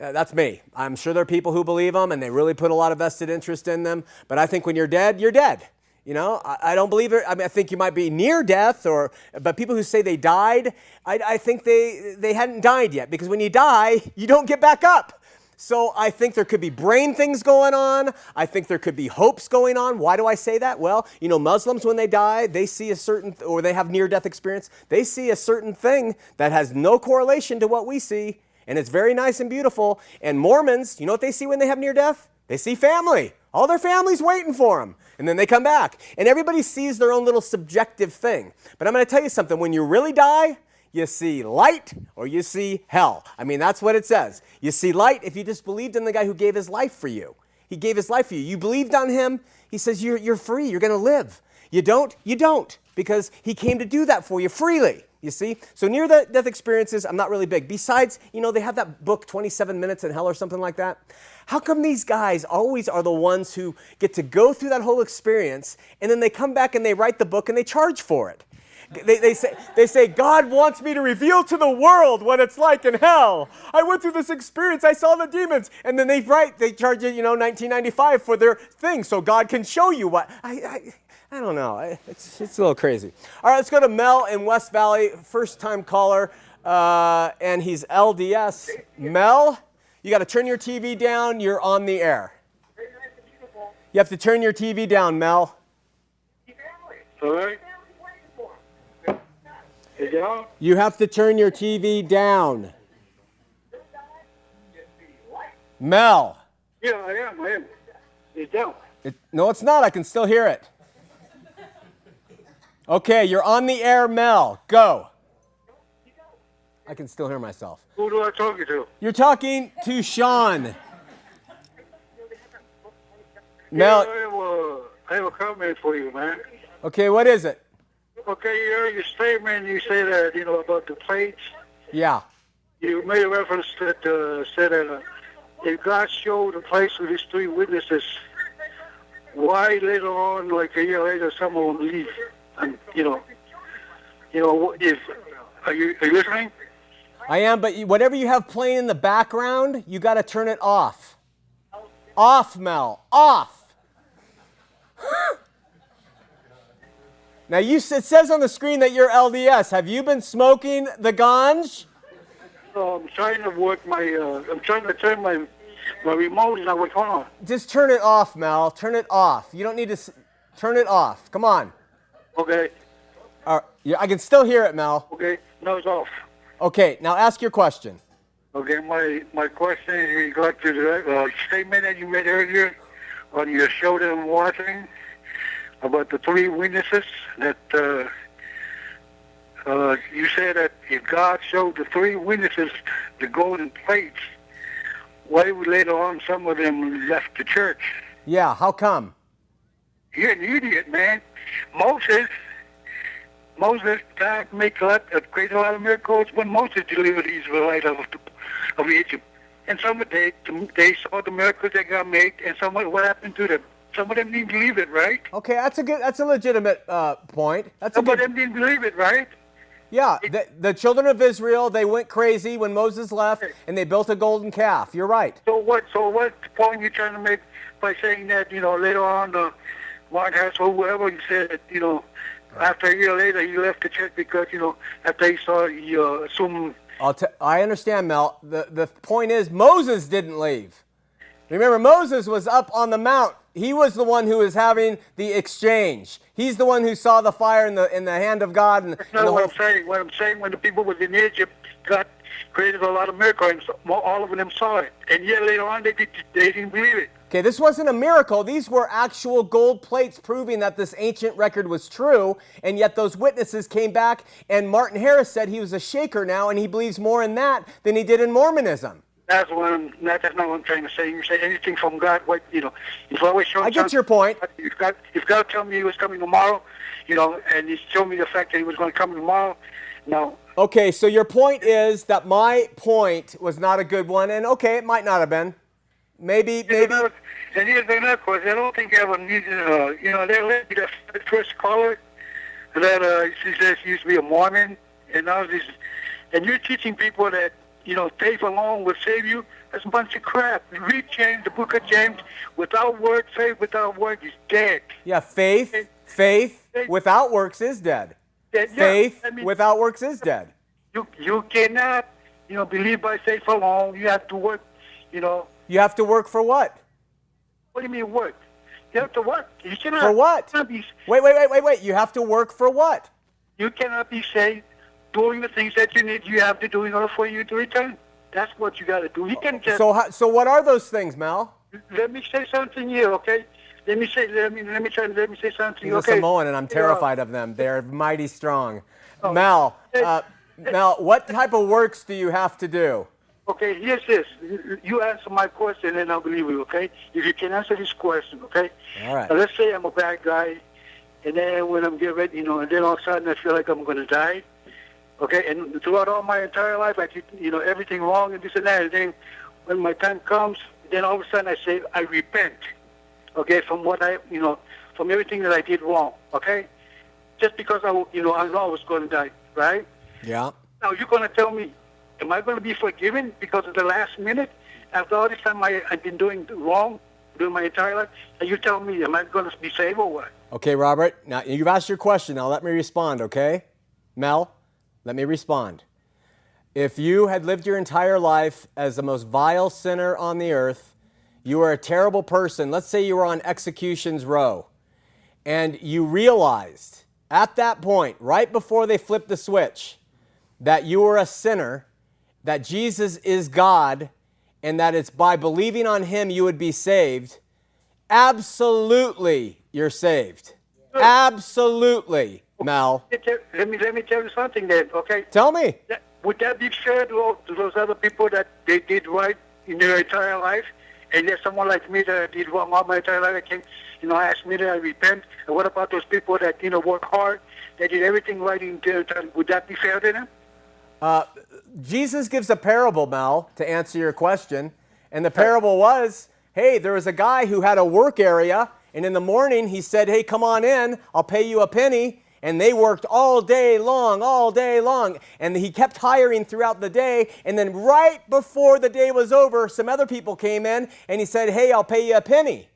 Uh, that's me. I'm sure there are people who believe them and they really put a lot of vested interest in them. But I think when you're dead, you're dead. You know, I, I, don't believe it. I mean, I think you might be near death, or but people who say they died, I, I think they they hadn't died yet because when you die, you don't get back up. So I think there could be brain things going on. I think there could be hopes going on. Why do I say that? Well, you know, Muslims when they die, they see a certain or they have near death experience. They see a certain thing that has no correlation to what we see, and it's very nice and beautiful. And Mormons, you know what they see when they have near death? They see family. All their family's waiting for them. And then they come back. And everybody sees their own little subjective thing. But I'm going to tell you something when you really die, you see light or you see hell. I mean, that's what it says. You see light if you just believed in the guy who gave his life for you. He gave his life for you. You believed on him, he says you're, you're free, you're going to live. You don't, you don't, because he came to do that for you freely. You see? So near the death experiences, I'm not really big. Besides, you know, they have that book, 27 Minutes in Hell or something like that. How come these guys always are the ones who get to go through that whole experience and then they come back and they write the book and they charge for it? They, they, say, they say, God wants me to reveal to the world what it's like in hell. I went through this experience. I saw the demons. And then they write, they charge you, you know, 1995 for their thing so God can show you what. I, I, I don't know. It's, it's a little crazy. All right, let's go to Mel in West Valley, first time caller, uh, and he's LDS. Mel, you got to turn your TV down. You're on the air. You have to turn your TV down, Mel. Sorry? You have to turn your TV down. Mel. Yeah, I am. I am. It's down. It, no, it's not. I can still hear it. Okay, you're on the air, Mel. Go. I can still hear myself. Who do I talk to? You're talking to Shawn. Mel. Yeah, I, have a, I have a comment for you, man. Okay, what is it? Okay, you heard your statement. You say that you know about the plates. Yeah. You made a reference that uh, said that uh, if God showed the place with his three witnesses, why later on, like a year later, some of them leave? And you know, you know, if are you are you listening? I am, but whatever you have playing in the background, you got to turn it off. Off, Mel. Off. now you it says on the screen that you're LDS. Have you been smoking the ganj? So I'm trying to work my. Uh, I'm trying to turn my my remote is not working. Hold on. Just turn it off, Mel. Turn it off. You don't need to s- turn it off. Come on. Okay. Right. Yeah, I can still hear it, Mel. Okay. No, it's off. Okay, now ask your question. Okay, my my question is regard to the uh, statement that you made earlier on your show that I'm watching about the three witnesses that uh, uh, you said that if God showed the three witnesses the golden plates, why would later on some of them left the church? Yeah, how come? You're an idiot, man. Moses, Moses, God make a lot, create a lot of miracles when Moses delivered the Israelites of, of Egypt. And some of they they saw the miracles that God made, and some of what happened to them. Some of them didn't believe it, right? Okay, that's a good. That's a legitimate uh, point. That's a Some of them didn't believe it, right? Yeah, the, the children of Israel they went crazy when Moses left, and they built a golden calf. You're right. So what? So what point you trying to make by saying that? You know, later on, uh, Martin Harris or whoever you said that, you know, after a year later he left the church because you know after he saw he uh, assumed I'll t- I understand, Mel. The the point is Moses didn't leave. Remember, Moses was up on the mount. He was the one who was having the exchange. He's the one who saw the fire in the in the hand of God. And, That's not what whole- I'm saying. What I'm saying, when the people was in Egypt, God created a lot of miracles, and all of them saw it. And yet later on, they, did, they didn't believe it. Okay, this wasn't a miracle. These were actual gold plates proving that this ancient record was true. And yet those witnesses came back, and Martin Harris said he was a shaker now, and he believes more in that than he did in Mormonism. That's what I'm. That, that's not what I'm trying to say. You say anything from God, what you know. He's always showing. I get your point. You've got. You've got to tell me He was coming tomorrow, you know, and He showed me the fact that He was going to come tomorrow, no, Okay, so your point is that my point was not a good one, and okay, it might not have been. Maybe, maybe. And here's another question. I don't think I ever needed, uh, you know, that lady, that first caller, that uh, she says she used to be a Mormon, and now this, and you're teaching people that, you know, faith alone will save you. That's a bunch of crap. Read James, the book of James. Without work, faith without work is dead. Yeah, faith, faith without works is dead. Dead, yeah. Faith I mean, without works is dead. you you cannot, you know, believe by faith alone. You have to work. You know, You have to work for what? what do you mean work? You have to work. You cannot. For what? cannot be, Wait, wait, wait, wait, wait. You have to work for what? You cannot be saved doing the things that you need. You have to do in order for you to return. That's what you got to do. You can just So, how, so what are those things, Mel? let me say something here, okay? Let me say. Let me. Let me try. Let me say something. He's a okay? Samoan, and I'm Yeah. terrified of them. They're mighty strong. Mel, Hey, uh, Mel, what type of works do you have to do? Okay, here's this. You- You answer my question and I'll believe you, okay? If you can answer this question, okay? All right. Now, let's say I'm a bad guy, and then when I'm getting ready, you know, and then all of a sudden I feel like I'm going to die, okay? And throughout all my entire life, I did, you know, everything wrong and this and that. And then when my time comes, then all of a sudden I say, I repent, okay, from what I, you know, from everything that I did wrong, okay? Just because I, you know, I know I was going to die, right? Yeah. Now you're going to tell me, am I going to be forgiven because of the last minute? After all this time I, I've been doing wrong, doing my entire life, and you tell me, am I going to be saved or what? Okay, Robert. Now you've asked your question. Now let me respond, okay? Mel, let me respond. If you had lived your entire life as the most vile sinner on the earth, you were a terrible person. Let's say you were on execution's row, and you realized at that point, right before they flipped the switch, that you were a sinner, that Jesus is God, and that it's by believing on Him you would be saved. Absolutely, you're saved. Absolutely, Mel. Let me Let me tell you something then, okay? Tell me. Would that be fair to, all, to those other people that they did right in their entire life, and there's someone like me that did wrong all my entire life? I can, you know, ask me to I repent. And what about those people that you know work hard, that did everything right in their time? Would that be fair to them? Uh, Jesus gives a parable, Mel, to answer your question. And the parable was hey, there was a guy who had a work area, and in the morning he said, hey, come on in, I'll pay you a penny. And they worked all day long, all day long. And he kept hiring throughout the day. And then, right before the day was over, some other people came in and he said, Hey, I'll pay you a penny.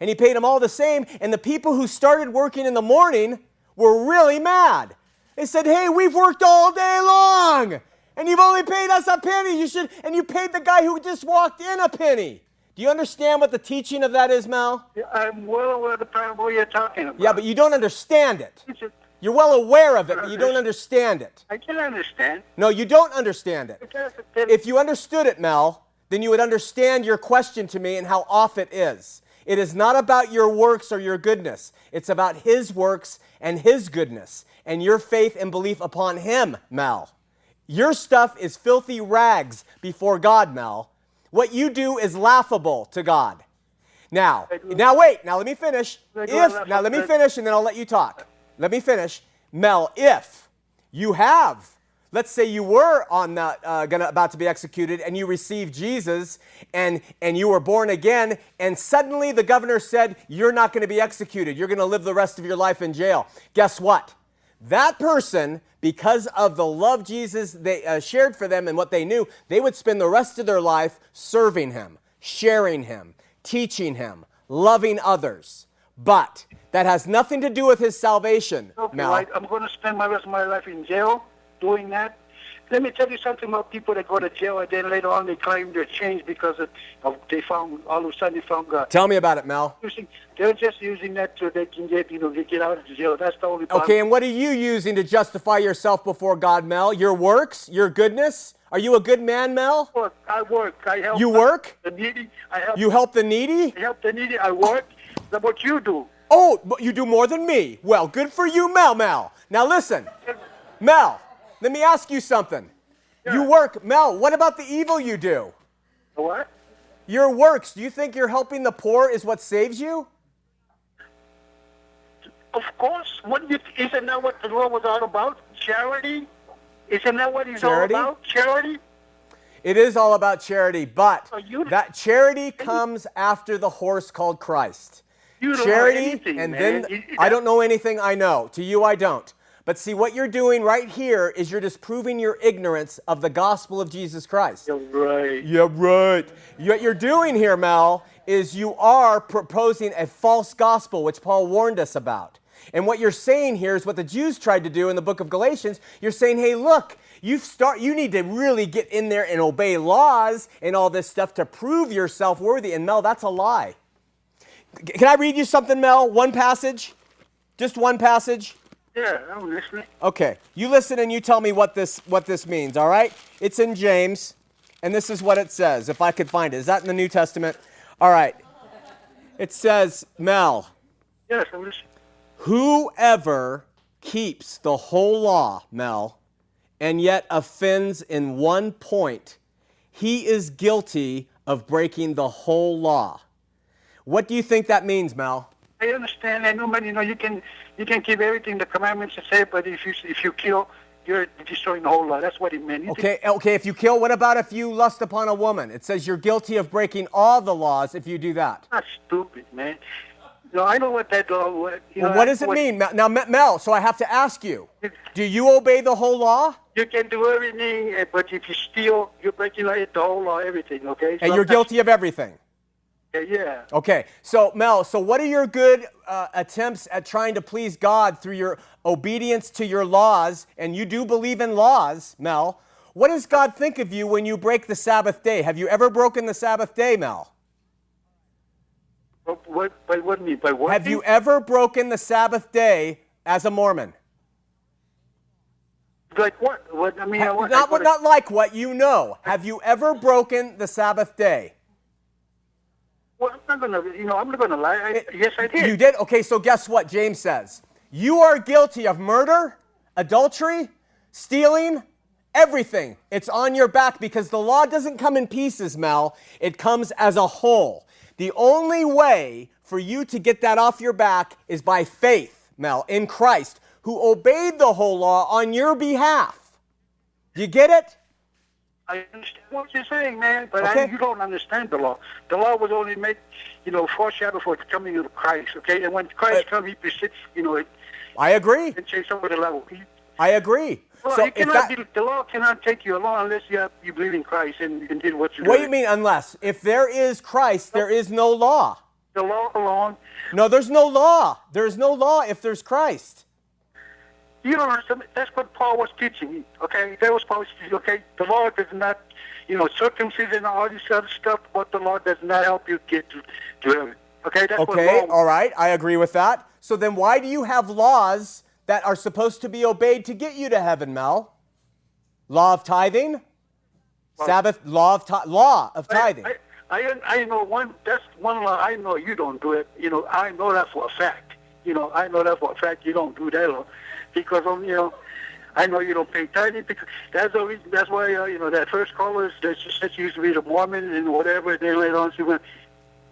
And he paid them all the same. And the people who started working in the morning were really mad. They said, Hey, we've worked all day long. And you've only paid us a penny. You should, and you paid the guy who just walked in a penny. Do you understand what the teaching of that is, Mel? Yeah, I'm well aware of the parable you're talking about. Yeah, but you don't understand it. You're well aware of it, but you don't understand it. I can understand. No, you don't understand it- If you understood it, Mel, then you would understand your question to me and how off it is. It is not about your works or your goodness. It's about His works and His goodness and your faith and belief upon Him, Mel. Your stuff is filthy rags before God, Mel. What you do is laughable to God. Now, now wait, now let me finish. If now let me finish and then I'll let you talk. Let me finish. Mel, if you have, let's say you were on that, uh, gonna about to be executed, and you received Jesus, and and you were born again, and suddenly the governor said you're not going to be executed. You're going to live the rest of your life in jail. Guess what? That person, because of the love Jesus they uh, shared for them and what they knew, they would spend the rest of their life serving Him, sharing Him, teaching Him, loving others. But that has nothing to do with his salvation, Okay, Mel. right. I'm going to spend my rest of my life in jail doing that. Let me tell you something about people that go to jail and then later on they claim they're changed because of, of they found all of a sudden they found God. Tell me about it, Mel. Using, they're just using that so they can get you know get, get out of jail. That's the only problem. Okay, and what are you using to justify yourself before God, Mel? Your works? Your goodness? Are you a good man, Mel? I work. I work. I help. You work? the needy. I help. You help the needy? I help the needy. I work. That's what you do. Oh, but you do more than me. Well, good for you, Mel, Mel. Now listen, Mel, let me ask you something. You work, Mel, what about the evil you do? What? Your works, do you think you're helping the poor is what saves you? Of course. What isn't that what the law was all about? Charity. Isn't that what it's Charity? all about? Charity. It is all about charity, but that charity comes after the horse called Christ. You don't know charity, anything, and man. then I don't know anything I know. To you, I don't. But see, what you're doing right here is you're just proving your ignorance of the gospel of Jesus Christ. You're right. Yeah, right. What you're doing here, Mel, is you are proposing a false gospel, which Paul warned us about. And what you're saying here is what the Jews tried to do in the book of Galatians. You're saying, hey, look, you start you need to really get in there and obey laws and all this stuff to prove yourself worthy. And Mel, that's a lie. Can I read you something, Mel? One passage? Just one passage? Yeah, I'm listening. Okay, you listen and you tell me what this what this means, all right? It's in James, and this is what it says. If I could find it, is that in the New Testament? All right. It says, Mel, Yes, I'm listening. whoever keeps the whole law, Mel, and yet offends in one point, he is guilty of breaking the whole law. What do you think that means, Mel? I understand. I know. You know, you can you can keep everything the commandments say, but if you if you kill, you're destroying the whole law. That's what it meant. Okay, okay, if you kill, what about if you lust upon a woman? It says you're guilty of breaking all the laws if you do that. That's stupid, man. No, I know what that law. What, you Well, know, what does it know mean? Now, Mel, so I have to ask you do you obey the whole law? You can do everything, eh, but if you steal, you're breaking like, the whole law, everything. Okay. And you're guilty of everything. Yeah. Okay, so Mel, so what are your good uh, attempts at trying to please God through your obedience to your laws? And you do believe in laws, Mel. What does God think of you when you break the Sabbath day? Have you ever broken the Sabbath day, Mel? But what? But what mean? By what? Have you ever broken the Sabbath day as a Mormon? Like what? What? I mean, Ha- what, not, what, not like what you know. Have you ever broken the Sabbath day? Well, I'm not gonna. You know, I'm not gonna lie. I, eh, yes, I did. You did? Okay, so guess what James says? You are guilty of murder, adultery, stealing, everything. It's on your back because the law doesn't come in pieces, Mel. It comes as a whole. The only way for you to get that off your back is by faith, Mel, in Christ, who obeyed the whole law on your behalf. You get it? I understand what you're saying, man, but Okay. I, you don't understand the law. The law was only made, you know, foreshadow for the coming of Christ. Okay, and when Christ Uh, comes, he persists, you know, it I agree. can change of the level. He, I agree. well, so you cannot that, the law cannot take you along unless you have, you believe in Christ and can do what you what do you mean unless? If there is Christ, there is no law. The law alone, No, there's no law. There's no law if there's Christ. You don't understand. That's what Paul was teaching. Okay, that was Paul's teaching. Okay, the law does not, you know, circumcision and all this other stuff, but the law does not help you get to, to heaven. Okay, that's Okay, all right, I agree with that. So then why do you have laws that are supposed to be obeyed to get you to heaven, Mel? Law of tithing? Sabbath law of ti- law of tithing. I, I, I know one. That's one law. I know you don't do it. You know, I know that for a fact. You know, I know that for a fact. You don't do that law because um, you know, I know you don't pay tithing because that's the reason. That's why uh, you know that first caller that you said she used to be the Mormon and whatever. They later on she went.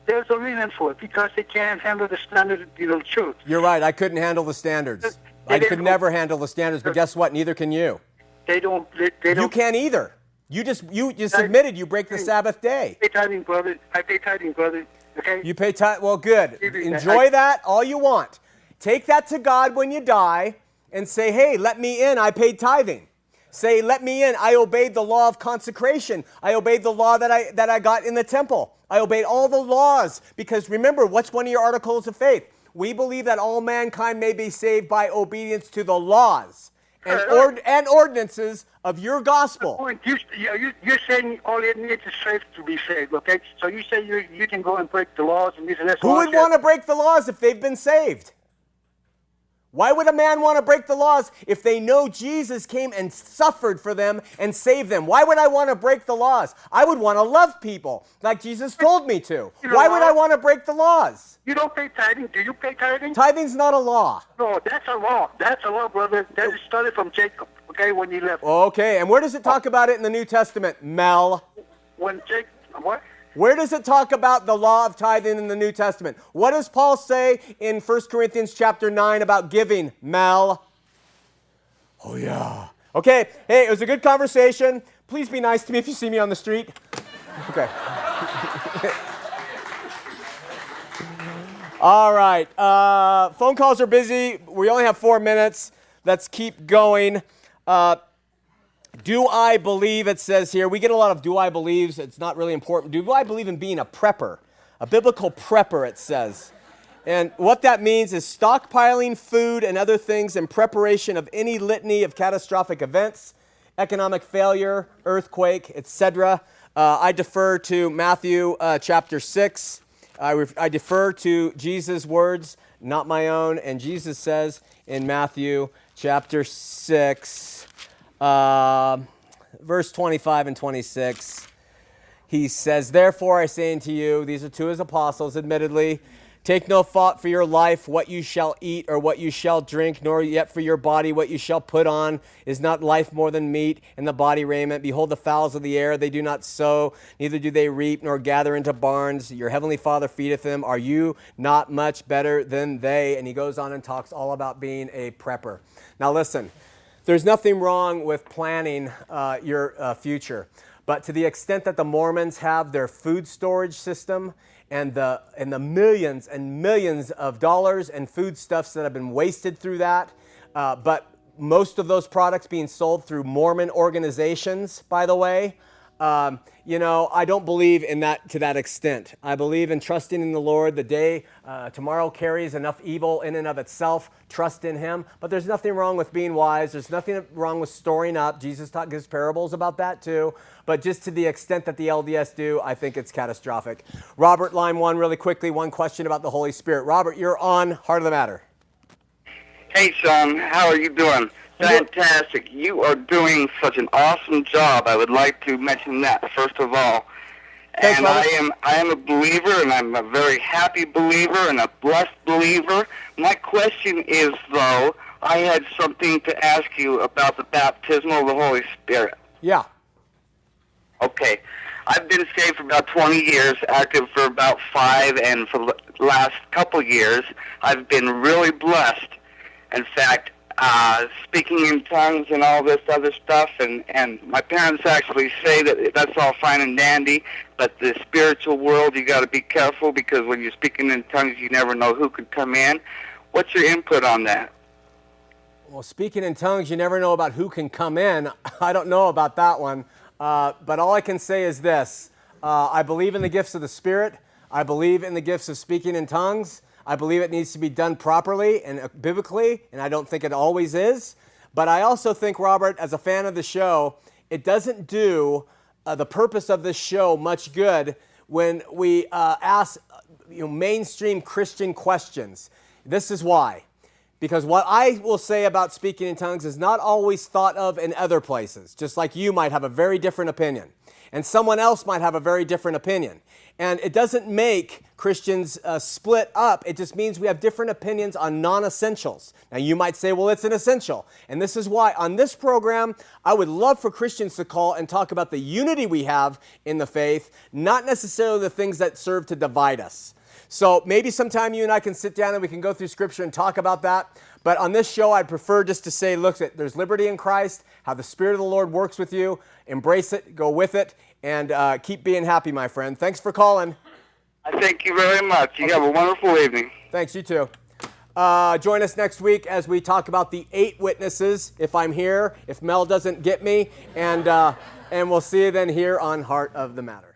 There's a reason for it because they can't handle the standard, you know, truth. You're right, I couldn't handle the standards. I could never handle the standards, but guess what? Neither can you. They don't. They, they You don't. can't either. You just you just I- admitted you break the Sabbath day. pay tithing, brother. I pay tithing, brother. Okay. You pay tithe. Well, good. I- Enjoy that all you want. Take that to God when you die and say, hey, let me in. I paid tithing. Say, let me in. I obeyed the law of consecration. I obeyed the law that I, that I got in the temple. I obeyed all the laws. Because remember, what's one of your articles of faith? We believe that all mankind may be saved by obedience to the laws and, ord- and ordinances of your gospel. point. You, you- you're saying all it needs is faith to be saved, okay? So you say you, you can go and break the laws and this and that. Who would want to break the laws if they've been saved? Why would a man want to break the laws if they know Jesus came and suffered for them and saved them? Why would I want to break the laws? I would want to love people like Jesus told me to. You know Why would I want to break the laws? You don't pay tithing. Do you pay tithing? Tithing's not a law. no, that's a law. That's a law, brother. That is started from Jacob, okay, when he left. Okay, and where does it talk about it in the New Testament? Mel. When Jacob, what? Where does it talk about the law of tithing in the New Testament? What does Paul say in 1 Corinthians chapter 9 about giving? Mel. Oh, yeah. Okay, hey, it was a good conversation. Please be nice to me if you see me on the street. Okay. All right. Uh, phone calls are busy. We only have four minutes. Let's keep going. Uh, do I believe, it says here, we get a lot of do I believes. It's not really important. Do I believe in being a prepper? A biblical prepper, it says. And what that means is stockpiling food and other things in preparation of any litany of catastrophic events, economic failure, earthquake, etc. Uh, I defer to Matthew uh, chapter 6. I, ref- I defer to Jesus' words, not my own. And Jesus says in Matthew chapter 6, uh, verse 25 and 26, he says, Therefore I say unto you, these are to his apostles, admittedly, Take no thought for your life, what you shall eat or what you shall drink, nor yet for your body what you shall put on. Is not life more than meat, and the body raiment? Behold the fowls of the air, they do not sow, neither do they reap, nor gather into barns. Your heavenly Father feedeth them. Are you not much better than they? And he goes on and talks all about being a prepper. Now, listen, there's nothing wrong with planning uh, your uh, future. But to the extent that the Mormons have their food storage system and the, and the millions and millions of dollars and foodstuffs that have been wasted through that. Uh, but most of those products being sold through Mormon organizations, by the way. Um, you know, I don't believe in that to that extent. I believe in trusting in the Lord. The day uh, tomorrow carries enough evil in and of itself. Trust in Him. But there's nothing wrong with being wise. There's nothing wrong with storing up. Jesus taught gives parables about that too. But just to the extent that the LDS do, I think it's catastrophic. Robert, line one, really quickly. One question about the Holy Spirit. Robert, you're on Heart of the Matter. Hey, Shawn, how are you doing? Fantastic. You are doing such an awesome job. I would like to mention that first of all. Thanks, and I am I am a believer and I'm a very happy believer and a blessed believer. My question is though, I had something to ask you about the baptism of the Holy Spirit. Yeah. Okay. I've been saved for about 20 years, active for about five, and for the last couple years, I've been really blessed. In fact, uh, speaking in tongues and all this other stuff, and, and my parents actually say that that's all fine and dandy, but the spiritual world, you got to be careful because when you're speaking in tongues, you never know who could come in. What's your input on that? Well, speaking in tongues, you never know about who can come in. I don't know about that one. Uh, but all I can say is this uh, I believe in the gifts of the Spirit. I believe in the gifts of speaking in tongues. I believe it needs to be done properly and uh, biblically, and I don't think it always is. But I also think, Robert, as a fan of the show, it doesn't do uh, the purpose of this show much good when we uh, ask uh, you know, mainstream Christian questions. This is why. Because what I will say about speaking in tongues is not always thought of in other places, just like you might have a very different opinion. And someone else might have a very different opinion. And it doesn't make Christians uh, split up, it just means we have different opinions on non essentials. Now, you might say, well, it's an essential. And this is why on this program, I would love for Christians to call and talk about the unity we have in the faith, not necessarily the things that serve to divide us. So maybe sometime you and I can sit down and we can go through scripture and talk about that. But on this show, I'd prefer just to say, look, there's liberty in Christ, how the Spirit of the Lord works with you. Embrace it, go with it, and uh, keep being happy, my friend. Thanks for calling. I thank you very much. You have a wonderful evening. Thanks, you too. Uh, join us next week as we talk about the eight witnesses, if I'm here, if Mel doesn't get me, and, uh, and we'll see you then here on Heart of the Matter.